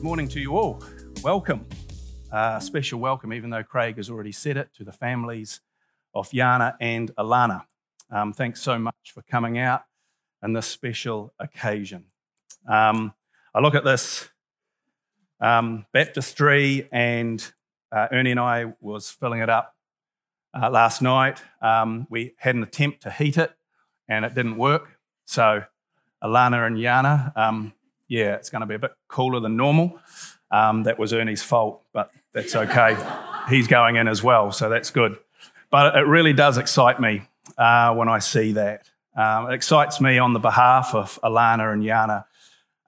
Good morning to you all. Welcome. Uh, special welcome, even though Craig has already said it, to the families of Yana and Alana. Um, thanks so much for coming out on this special occasion. Um, I look at this um, baptistry, and uh, Ernie and I was filling it up uh, last night. Um, we had an attempt to heat it, and it didn't work. So Alana and Yana um, yeah, it's going to be a bit cooler than normal. Um, that was Ernie's fault, but that's okay. He's going in as well, so that's good. But it really does excite me uh, when I see that. Um, it excites me on the behalf of Alana and Yana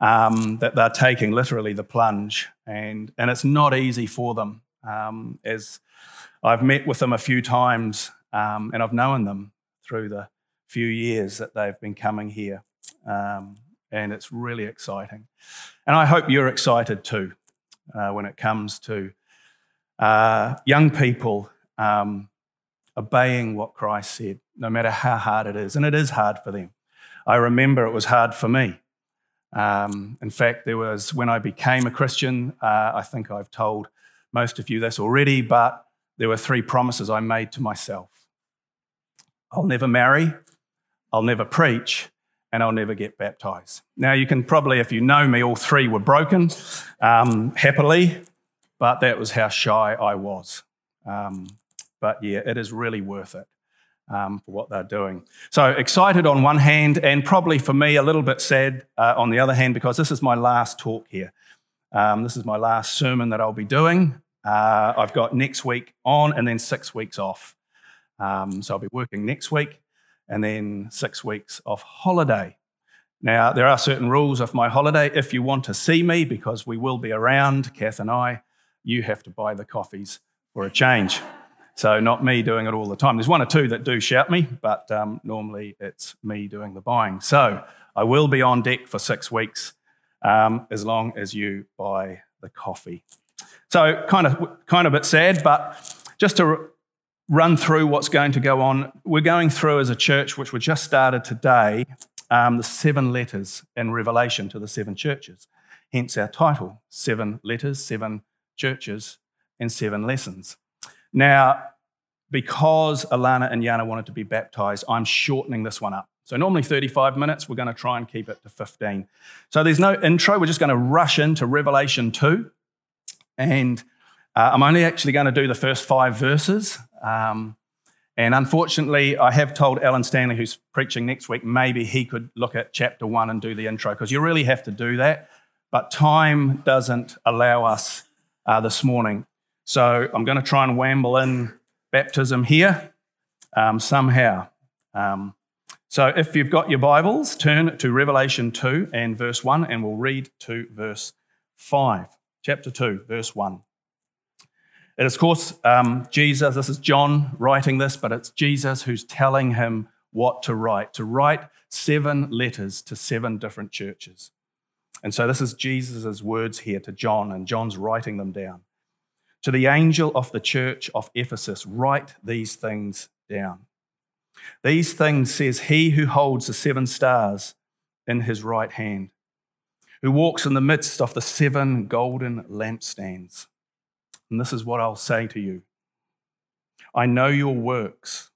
um, that they're taking literally the plunge, and, and it's not easy for them. Um, as I've met with them a few times, um, and I've known them through the few years that they've been coming here. Um, and it's really exciting. And I hope you're excited too uh, when it comes to uh, young people um, obeying what Christ said, no matter how hard it is. And it is hard for them. I remember it was hard for me. Um, in fact, there was when I became a Christian, uh, I think I've told most of you this already, but there were three promises I made to myself I'll never marry, I'll never preach, and I'll never get baptized. Now, you can probably, if you know me, all three were broken um, happily, but that was how shy I was. Um, but yeah, it is really worth it um, for what they're doing. So excited on one hand, and probably for me, a little bit sad uh, on the other hand, because this is my last talk here. Um, this is my last sermon that I'll be doing. Uh, I've got next week on and then six weeks off. Um, so I'll be working next week and then six weeks of holiday. Now, there are certain rules of my holiday. If you want to see me, because we will be around, Kath and I, you have to buy the coffees for a change. So, not me doing it all the time. There's one or two that do shout me, but um, normally it's me doing the buying. So, I will be on deck for six weeks um, as long as you buy the coffee. So, kind of, kind of a bit sad, but just to run through what's going to go on. We're going through as a church, which we just started today, um, the seven letters in Revelation to the seven churches. Hence our title Seven Letters, Seven Churches, and Seven Lessons. Now, because Alana and Yana wanted to be baptized, I'm shortening this one up. So, normally 35 minutes, we're going to try and keep it to 15. So, there's no intro. We're just going to rush into Revelation 2. And uh, I'm only actually going to do the first five verses. Um, and unfortunately, I have told Alan Stanley, who's preaching next week, maybe he could look at chapter one and do the intro, because you really have to do that. But time doesn't allow us uh, this morning. So I'm going to try and wamble in baptism here um, somehow. Um, so if you've got your Bibles, turn to Revelation 2 and verse 1, and we'll read to verse 5. Chapter 2, verse 1. It is, of course, um, Jesus. This is John writing this, but it's Jesus who's telling him what to write, to write seven letters to seven different churches. And so this is Jesus' words here to John, and John's writing them down. To the angel of the church of Ephesus, write these things down. These things says he who holds the seven stars in his right hand, who walks in the midst of the seven golden lampstands. And this is what I'll say to you I know your works,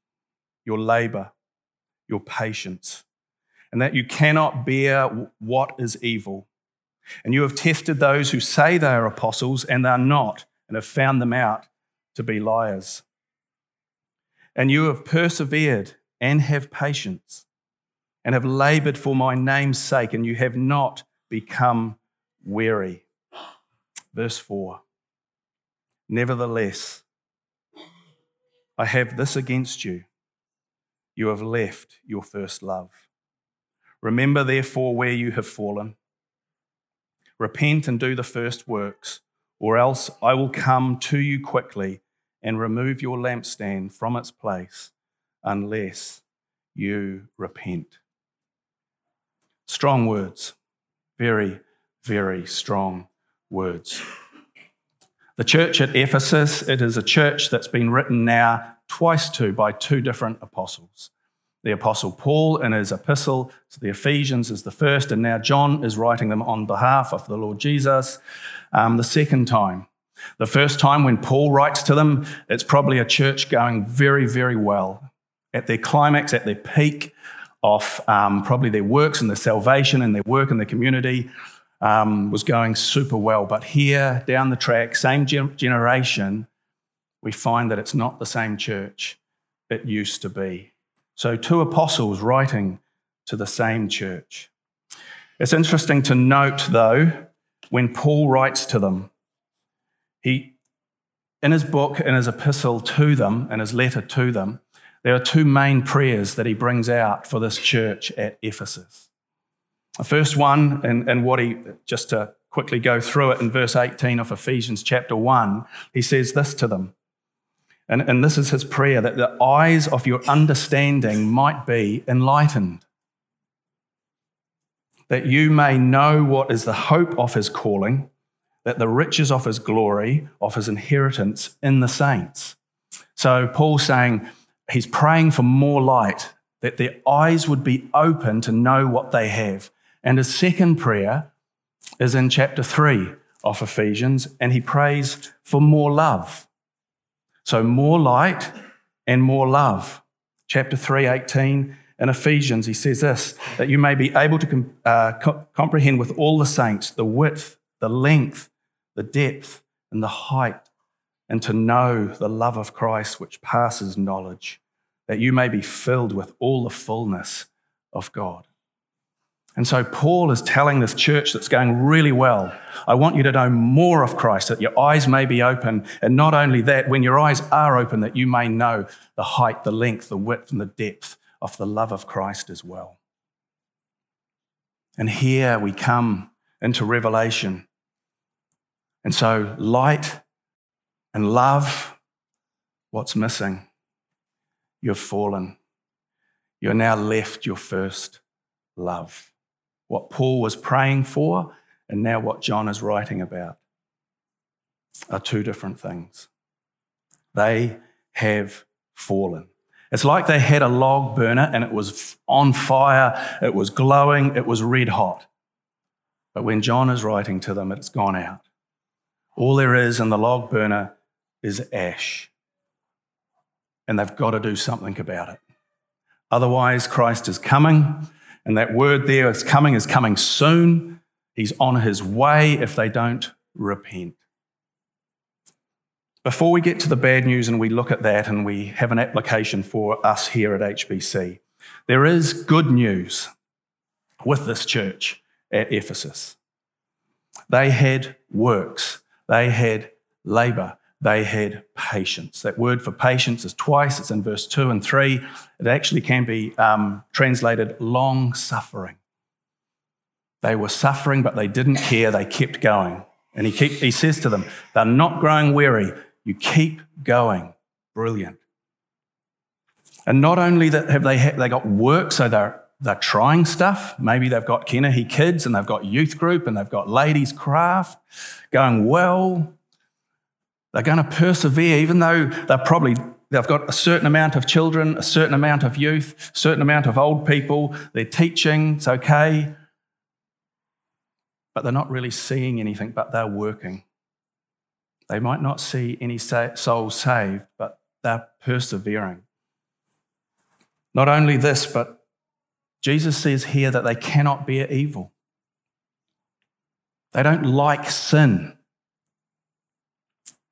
your labor, your patience, and that you cannot bear what is evil. And you have tested those who say they are apostles and are not, and have found them out to be liars. And you have persevered and have patience, and have labored for my name's sake, and you have not become weary. Verse 4 Nevertheless, I have this against you. You have left your first love. Remember, therefore, where you have fallen. Repent and do the first works, or else I will come to you quickly and remove your lampstand from its place unless you repent. Strong words, very, very strong words. The church at Ephesus, it is a church that's been written now twice to by two different apostles. The Apostle Paul, in his epistle to the Ephesians, is the first, and now John is writing them on behalf of the Lord Jesus um, the second time. The first time when Paul writes to them, it's probably a church going very, very well. At their climax, at their peak of um, probably their works and their salvation and their work in the community um, was going super well. But here, down the track, same generation, we find that it's not the same church it used to be. So, two apostles writing to the same church. It's interesting to note, though, when Paul writes to them, he, in his book, in his epistle to them, in his letter to them, there are two main prayers that he brings out for this church at Ephesus. The first one, and, and what he, just to quickly go through it in verse 18 of Ephesians chapter 1, he says this to them. And, and this is his prayer that the eyes of your understanding might be enlightened that you may know what is the hope of his calling, that the riches of his glory, of his inheritance in the saints. So Paul's saying he's praying for more light, that their eyes would be open to know what they have. And his second prayer is in chapter 3 of Ephesians, and he prays for more love. So more light and more love. Chapter 3, 18 in Ephesians, he says this that you may be able to com- uh, co- comprehend with all the saints the width, the length, the depth, and the height, and to know the love of Christ which passes knowledge, that you may be filled with all the fullness of God. And so Paul is telling this church that's going really well, I want you to know more of Christ, that your eyes may be open. And not only that, when your eyes are open, that you may know the height, the length, the width, and the depth of the love of Christ as well. And here we come into Revelation. And so, light and love, what's missing? You've fallen. You're now left your first love. What Paul was praying for, and now what John is writing about, are two different things. They have fallen. It's like they had a log burner and it was on fire, it was glowing, it was red hot. But when John is writing to them, it's gone out. All there is in the log burner is ash. And they've got to do something about it. Otherwise, Christ is coming, and that word there is coming is coming soon. He's on his way if they don't repent. Before we get to the bad news and we look at that and we have an application for us here at HBC, there is good news with this church at Ephesus. They had works, they had labor, they had patience. That word for patience is twice, it's in verse 2 and 3. It actually can be um, translated long suffering. They were suffering, but they didn't care, they kept going. And he, keep, he says to them, They're not growing weary, you keep going. Brilliant. And not only that have they, ha- they got work, so they're, they're trying stuff. Maybe they've got Kenahi kids and they've got youth group and they've got ladies craft going well. They're going to persevere, even though they're probably they've got a certain amount of children, a certain amount of youth, a certain amount of old people. They're teaching, it's okay. But they're not really seeing anything, but they're working. They might not see any souls saved, but they're persevering. Not only this, but Jesus says here that they cannot bear evil. They don't like sin,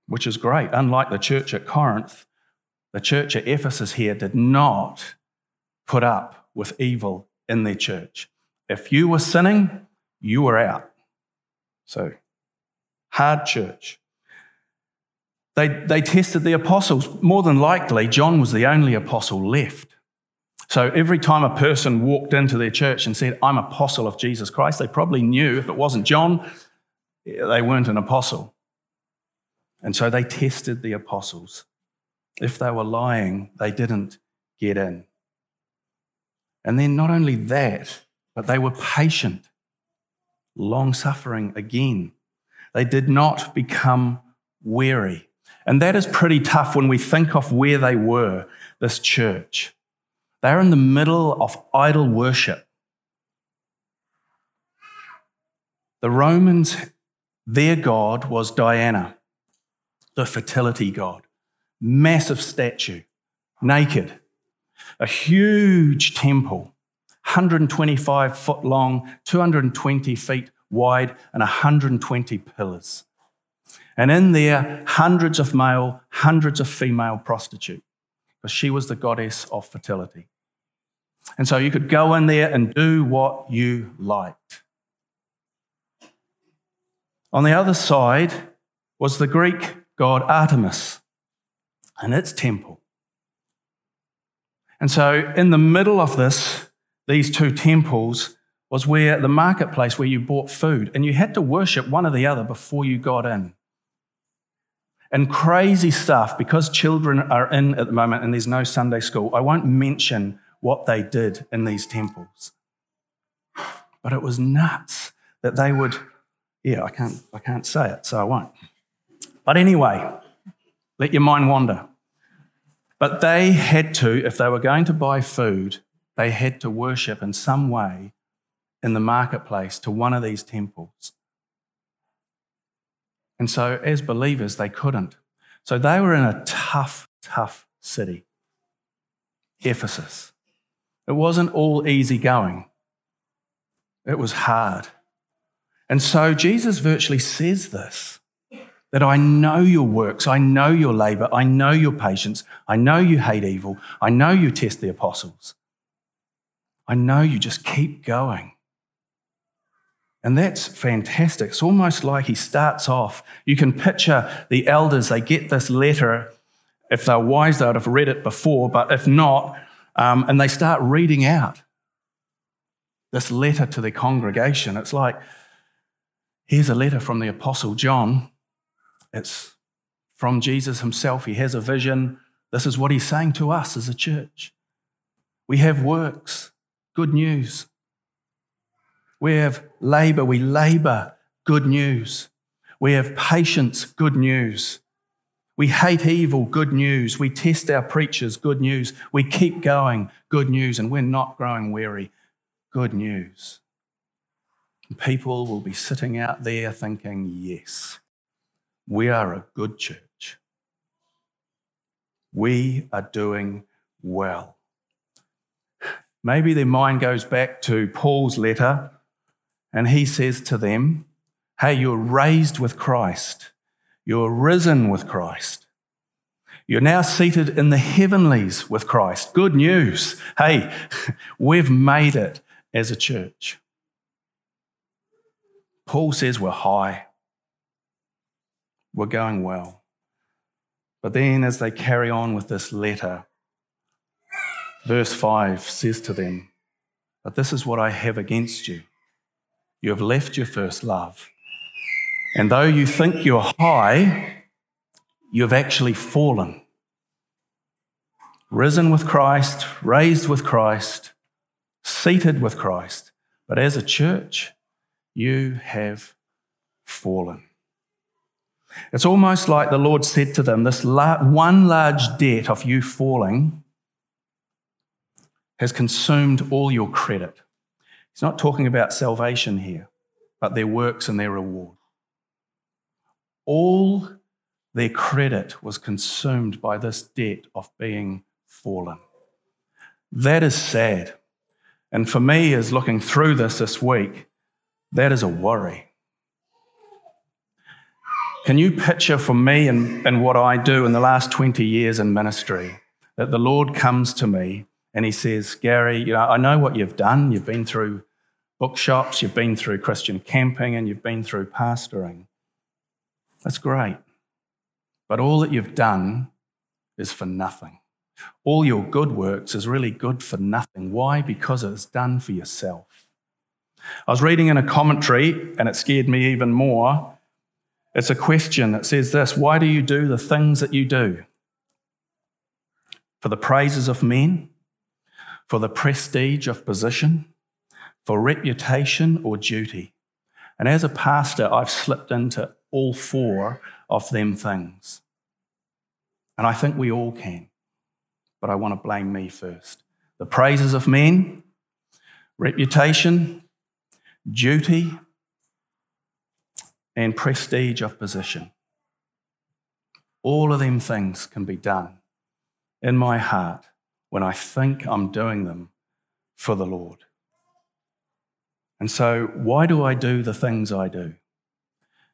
which is great. Unlike the church at Corinth, the church at Ephesus here did not put up with evil in their church. If you were sinning, you were out. So, hard church. They, they tested the apostles. More than likely, John was the only apostle left. So every time a person walked into their church and said, I'm apostle of Jesus Christ, they probably knew if it wasn't John, they weren't an apostle. And so they tested the apostles. If they were lying, they didn't get in. And then not only that, but they were patient, long suffering again. They did not become weary. And that is pretty tough when we think of where they were, this church. They're in the middle of idol worship. The Romans, their god was Diana, the fertility god. Massive statue, naked, a huge temple, 125 foot long, 220 feet wide, and 120 pillars. And in there, hundreds of male, hundreds of female prostitutes, because she was the goddess of fertility. And so you could go in there and do what you liked. On the other side was the Greek god Artemis and its temple. And so, in the middle of this, these two temples was where the marketplace where you bought food, and you had to worship one or the other before you got in. And crazy stuff, because children are in at the moment and there's no Sunday school, I won't mention what they did in these temples. But it was nuts that they would, yeah, I can't, I can't say it, so I won't. But anyway, let your mind wander. But they had to, if they were going to buy food, they had to worship in some way in the marketplace to one of these temples. And so, as believers, they couldn't. So, they were in a tough, tough city, Ephesus. It wasn't all easy going, it was hard. And so, Jesus virtually says this that I know your works, I know your labor, I know your patience, I know you hate evil, I know you test the apostles. I know you just keep going. And that's fantastic. It's almost like he starts off. You can picture the elders, they get this letter. If they're wise, they would have read it before, but if not, um, and they start reading out this letter to the congregation. It's like, here's a letter from the Apostle John it's from Jesus himself. He has a vision. This is what he's saying to us as a church. We have works, good news. We have labor, we labor, good news. We have patience, good news. We hate evil, good news. We test our preachers, good news. We keep going, good news. And we're not growing weary, good news. People will be sitting out there thinking, yes, we are a good church. We are doing well. Maybe their mind goes back to Paul's letter, and he says to them, Hey, you're raised with Christ, you're risen with Christ. You're now seated in the heavenlies with Christ. Good news. Hey, we've made it as a church. Paul says we're high were going well. But then, as they carry on with this letter, verse 5 says to them, But this is what I have against you. You have left your first love. And though you think you're high, you have actually fallen. Risen with Christ, raised with Christ, seated with Christ. But as a church, you have fallen. It's almost like the Lord said to them, This one large debt of you falling has consumed all your credit. He's not talking about salvation here, but their works and their reward. All their credit was consumed by this debt of being fallen. That is sad. And for me, as looking through this this week, that is a worry. Can you picture for me and, and what I do in the last 20 years in ministry that the Lord comes to me and he says, Gary, you know, I know what you've done. You've been through bookshops, you've been through Christian camping, and you've been through pastoring. That's great. But all that you've done is for nothing. All your good works is really good for nothing. Why? Because it's done for yourself. I was reading in a commentary, and it scared me even more. It's a question that says this Why do you do the things that you do? For the praises of men? For the prestige of position? For reputation or duty? And as a pastor, I've slipped into all four of them things. And I think we all can. But I want to blame me first. The praises of men, reputation, duty, and prestige of position. All of them things can be done in my heart when I think I'm doing them for the Lord. And so, why do I do the things I do?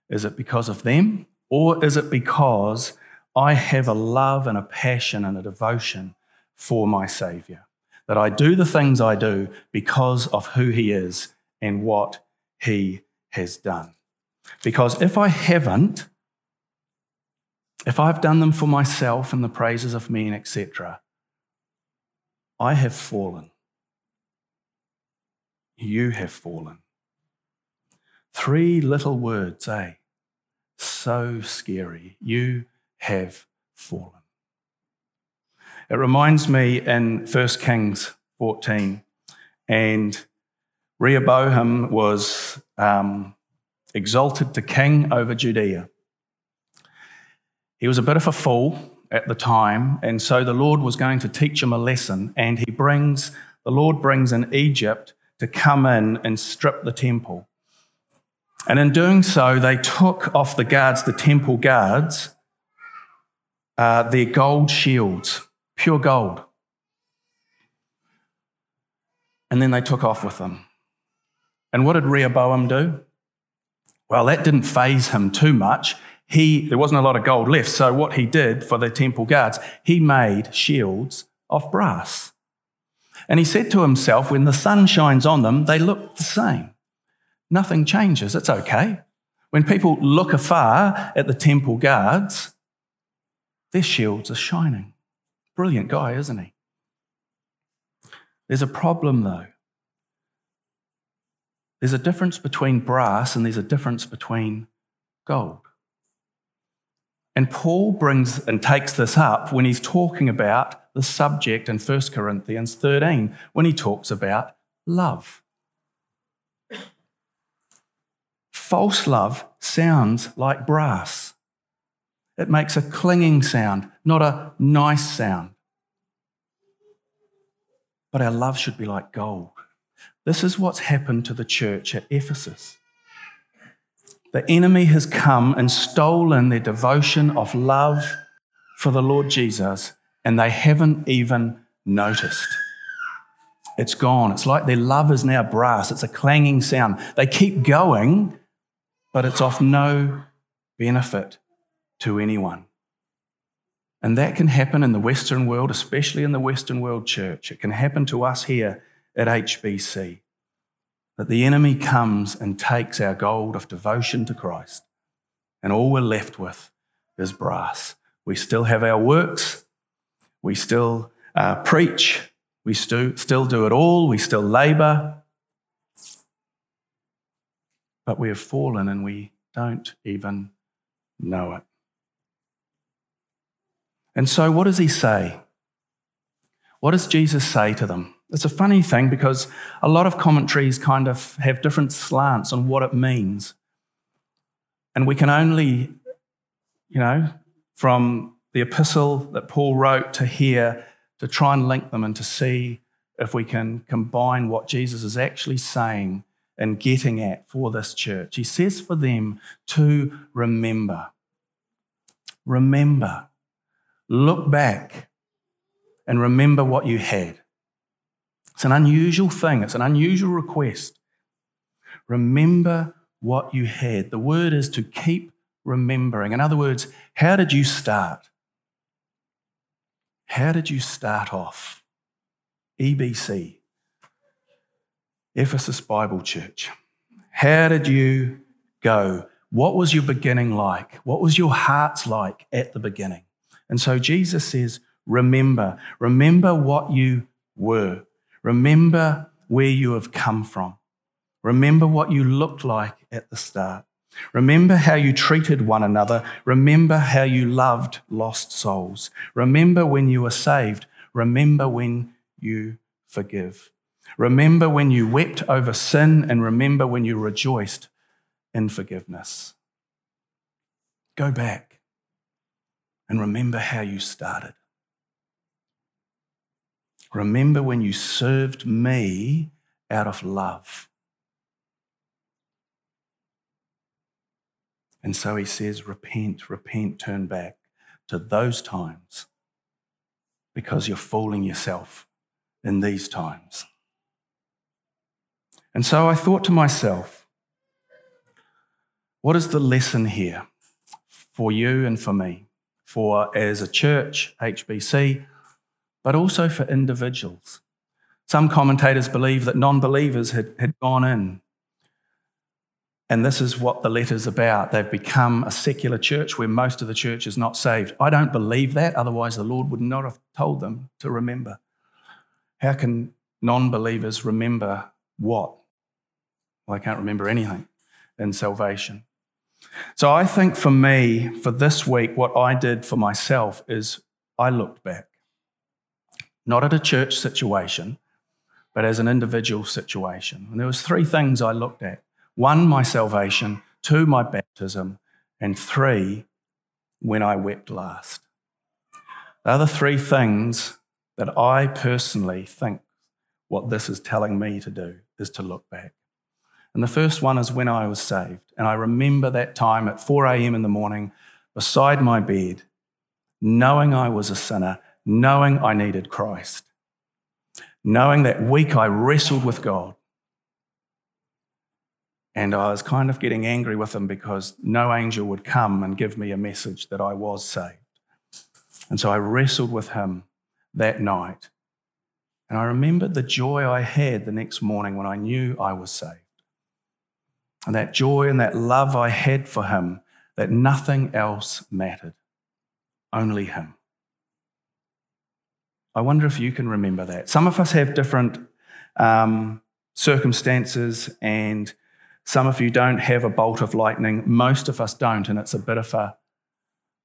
Is it because of them, or is it because I have a love and a passion and a devotion for my Savior? That I do the things I do because of who He is and what He has done. Because if I haven't, if I've done them for myself and the praises of men, etc., I have fallen. You have fallen. Three little words, eh? So scary. You have fallen. It reminds me in 1 Kings 14, and Rehoboam was um, exalted to king over Judea. He was a bit of a fool at the time, and so the Lord was going to teach him a lesson, and he brings, the Lord brings in Egypt to come in and strip the temple. And in doing so, they took off the guards, the temple guards, uh, their gold shields, pure gold. And then they took off with them. And what did Rehoboam do? Well, that didn't phase him too much. He, there wasn't a lot of gold left. So, what he did for the temple guards, he made shields of brass. And he said to himself, when the sun shines on them, they look the same. Nothing changes. It's okay. When people look afar at the temple guards, their shields are shining. Brilliant guy, isn't he? There's a problem, though. There's a difference between brass and there's a difference between gold. And Paul brings and takes this up when he's talking about the subject in 1 Corinthians 13, when he talks about love. False love sounds like brass. It makes a clinging sound, not a nice sound. But our love should be like gold. This is what's happened to the church at Ephesus. The enemy has come and stolen their devotion of love for the Lord Jesus, and they haven't even noticed. It's gone. It's like their love is now brass. It's a clanging sound. They keep going, but it's of no benefit to anyone. And that can happen in the Western world, especially in the Western world church. It can happen to us here at HBC. That the enemy comes and takes our gold of devotion to Christ, and all we're left with is brass. We still have our works, we still uh, preach, we stu- still do it all, we still labor, but we have fallen and we don't even know it. And so, what does he say? What does Jesus say to them? It's a funny thing because a lot of commentaries kind of have different slants on what it means. And we can only, you know, from the epistle that Paul wrote to here, to try and link them and to see if we can combine what Jesus is actually saying and getting at for this church. He says for them to remember. Remember. Look back and remember what you had. It's an unusual thing, it's an unusual request. Remember what you had. The word is to keep remembering. In other words, how did you start? How did you start off? EBC, Ephesus Bible Church. How did you go? What was your beginning like? What was your heart's like at the beginning? And so Jesus says, Remember, remember what you were. Remember where you have come from. Remember what you looked like at the start. Remember how you treated one another. Remember how you loved lost souls. Remember when you were saved. Remember when you forgive. Remember when you wept over sin and remember when you rejoiced in forgiveness. Go back and remember how you started. Remember when you served me out of love. And so he says, Repent, repent, turn back to those times because you're fooling yourself in these times. And so I thought to myself, what is the lesson here for you and for me, for as a church, HBC, but also for individuals? Some commentators believe that non believers had, had gone in and this is what the letter's about. They've become a secular church where most of the church is not saved. I don't believe that, otherwise, the Lord would not have told them to remember. How can non believers remember what? Well, I can't remember anything in salvation. So I think for me, for this week, what I did for myself is I looked back, not at a church situation, but as an individual situation. And there was three things I looked at. One, my salvation. Two, my baptism. And three, when I wept last. The other three things that I personally think what this is telling me to do is to look back. And the first one is when I was saved. And I remember that time at 4 a.m. in the morning beside my bed, knowing I was a sinner, knowing I needed Christ, knowing that week I wrestled with God, and I was kind of getting angry with him because no angel would come and give me a message that I was saved. And so I wrestled with him that night. And I remembered the joy I had the next morning when I knew I was saved. And that joy and that love I had for him, that nothing else mattered, only him. I wonder if you can remember that. Some of us have different um, circumstances and some of you don't have a bolt of lightning. Most of us don't, and it's a bit of a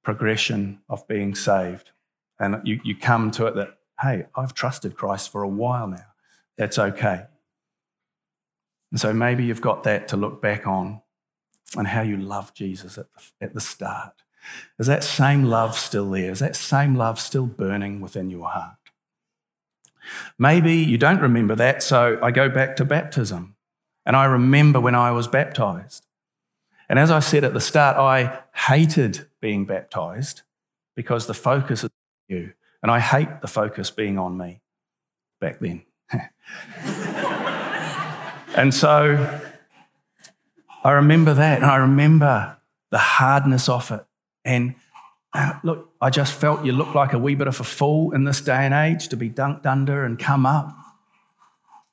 progression of being saved. And you, you come to it that, hey, I've trusted Christ for a while now. That's okay. And so maybe you've got that to look back on and how you love Jesus at the, at the start. Is that same love still there? Is that same love still burning within your heart? Maybe you don't remember that, so I go back to baptism. And I remember when I was baptized. And as I said at the start, I hated being baptized because the focus is on you. And I hate the focus being on me back then. and so I remember that. And I remember the hardness of it. And uh, look, I just felt you look like a wee bit of a fool in this day and age to be dunked under and come up.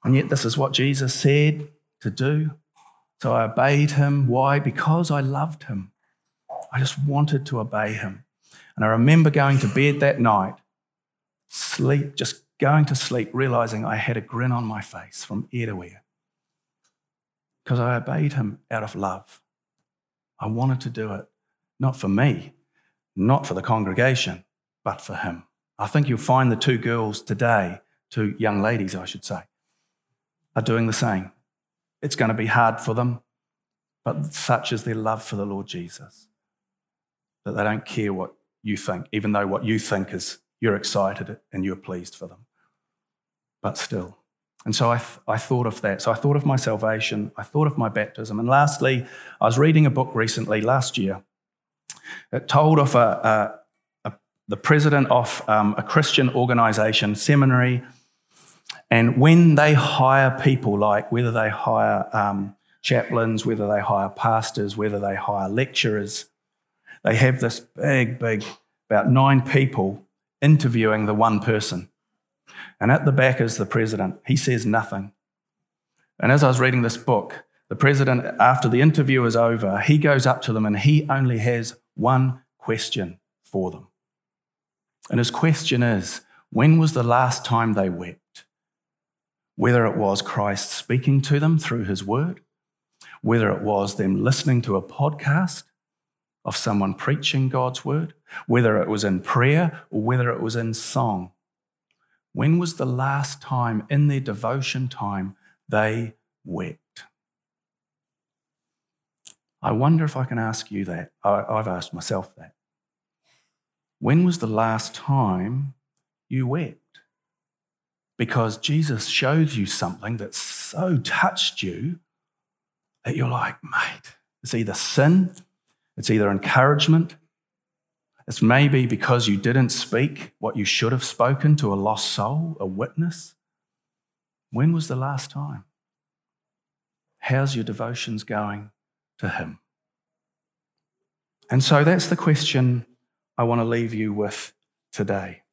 And yet, this is what Jesus said to do. So I obeyed him. Why? Because I loved him. I just wanted to obey him. And I remember going to bed that night, sleep, just going to sleep, realizing I had a grin on my face from ear to ear. Because I obeyed him out of love. I wanted to do it, not for me, not for the congregation, but for him. I think you'll find the two girls today, two young ladies, I should say, are doing the same. It's going to be hard for them, but such is their love for the Lord Jesus that they don't care what you think, even though what you think is you're excited and you're pleased for them. But still. And so I, th- I thought of that. So I thought of my salvation, I thought of my baptism. And lastly, I was reading a book recently, last year. It told of a, a, a the president of um, a Christian organization, seminary, and when they hire people, like whether they hire um, chaplains, whether they hire pastors, whether they hire lecturers, they have this big, big, about nine people interviewing the one person. And at the back is the president. He says nothing. And as I was reading this book, the president, after the interview is over, he goes up to them and he only has one question for them. And his question is when was the last time they wept? whether it was Christ speaking to them through his word, whether it was them listening to a podcast of someone preaching God's word, whether it was in prayer or whether it was in song. When was the last time in their devotion time they wept? I wonder if I can ask you that. I've asked myself that. When was the last time you wept? because Jesus shows you something that so touched you that you're like, mate, it's either sin, it's either encouragement, it's maybe because you didn't speak what you should have spoken to a lost soul, a witness. When was the last time? How's your devotions going to Him? And so that's the question I want to leave you with today.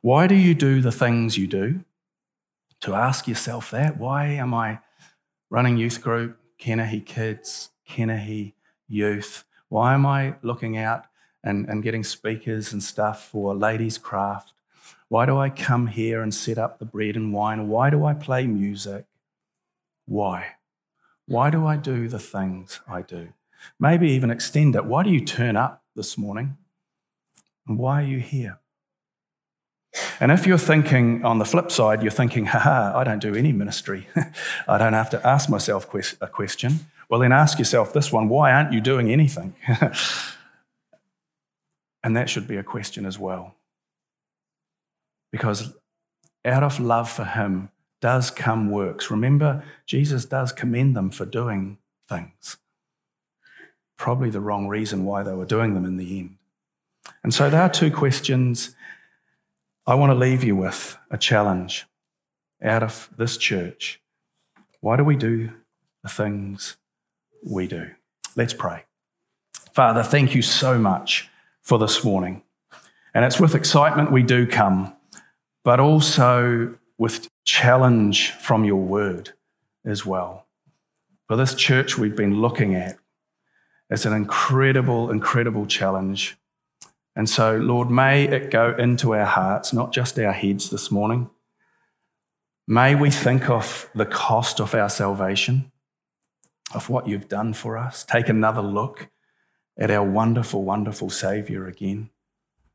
Why do you do the things you do? To ask yourself that. Why am I running youth group, Kenahi Kids, Kenahi Youth? Why am I looking out and, and getting speakers and stuff for Ladies Craft? Why do I come here and set up the bread and wine? Why do I play music? Why? Why do I do the things I do? Maybe even extend it. Why do you turn up this morning? And why are you here? And if you're thinking on the flip side, you're thinking, haha, I don't do any ministry. I don't have to ask myself a question. Well, then ask yourself this one why aren't you doing anything? and that should be a question as well. Because out of love for Him does come works. Remember, Jesus does commend them for doing things. Probably the wrong reason why they were doing them in the end. And so there are two questions I want to leave you with a challenge out of this church. Why do we do the things we do? Let's pray. Father, thank you so much for this morning. And it's with excitement we do come, but also with challenge from your word as well. For this church we've been looking at, it's an incredible, incredible challenge and so, Lord, may it go into our hearts, not just our heads this morning. May we think of the cost of our salvation, of what you've done for us. Take another look at our wonderful, wonderful Saviour again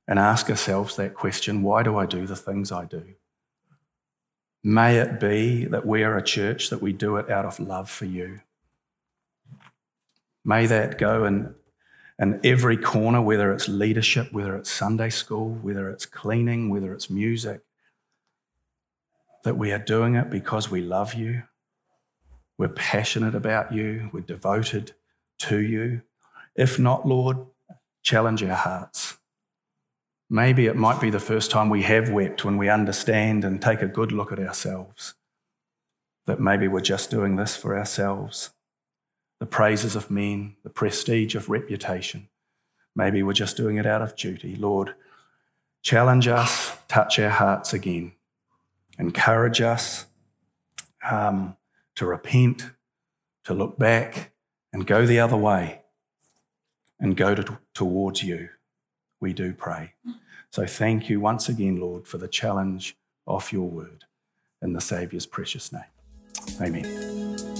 and ask ourselves that question why do I do the things I do? May it be that we are a church that we do it out of love for you. May that go in, and every corner, whether it's leadership, whether it's Sunday school, whether it's cleaning, whether it's music, that we are doing it because we love you. We're passionate about you. We're devoted to you. If not, Lord, challenge our hearts. Maybe it might be the first time we have wept when we understand and take a good look at ourselves. That maybe we're just doing this for ourselves the praises of men, the prestige of reputation. Maybe we're just doing it out of duty. Lord, challenge us, touch our hearts again, encourage us um, to repent, to look back and go the other way and go to, towards you. We do pray. So thank you once again, Lord, for the challenge of your word in the Saviour's precious name. Amen.